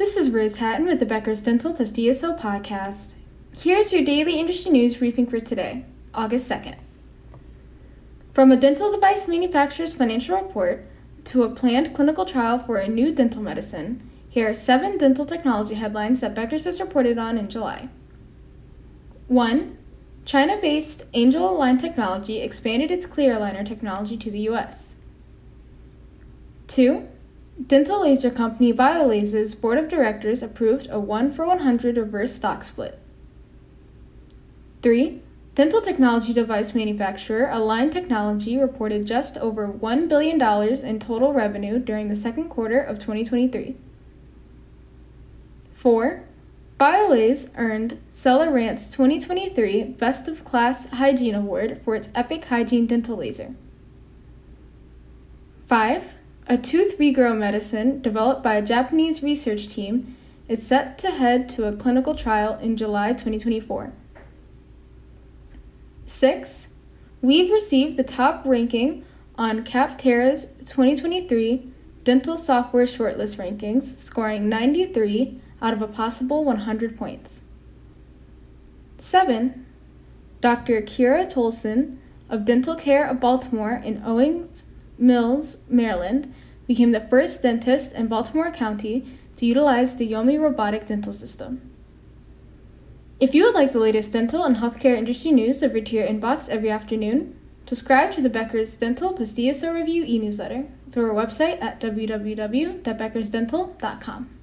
This is Riz Hatton with the Becker's Dental Plus DSO podcast. Here's your daily industry news briefing for today, August 2nd. From a dental device manufacturer's financial report to a planned clinical trial for a new dental medicine, here are seven dental technology headlines that Becker's has reported on in July. 1. China based Angel Align Technology expanded its clear aligner technology to the US. 2. Dental laser company BioLase's board of directors approved a 1 for 100 reverse stock split. 3. Dental technology device manufacturer Align Technology reported just over $1 billion in total revenue during the second quarter of 2023. 4. BioLase earned Cellerant's 2023 Best of Class Hygiene Award for its Epic Hygiene Dental Laser. 5. A tooth regrow medicine developed by a Japanese research team is set to head to a clinical trial in July 2024. 6. Weave received the top ranking on Capterra's 2023 dental software shortlist rankings, scoring 93 out of a possible 100 points. 7. Dr. Kira Tolson of Dental Care of Baltimore in Owings Mills, Maryland, became the first dentist in Baltimore County to utilize the Yomi robotic dental system. If you would like the latest dental and healthcare industry news delivered to your inbox every afternoon, subscribe to the Becker's Dental plus Review e newsletter through our website at www.beckersdental.com.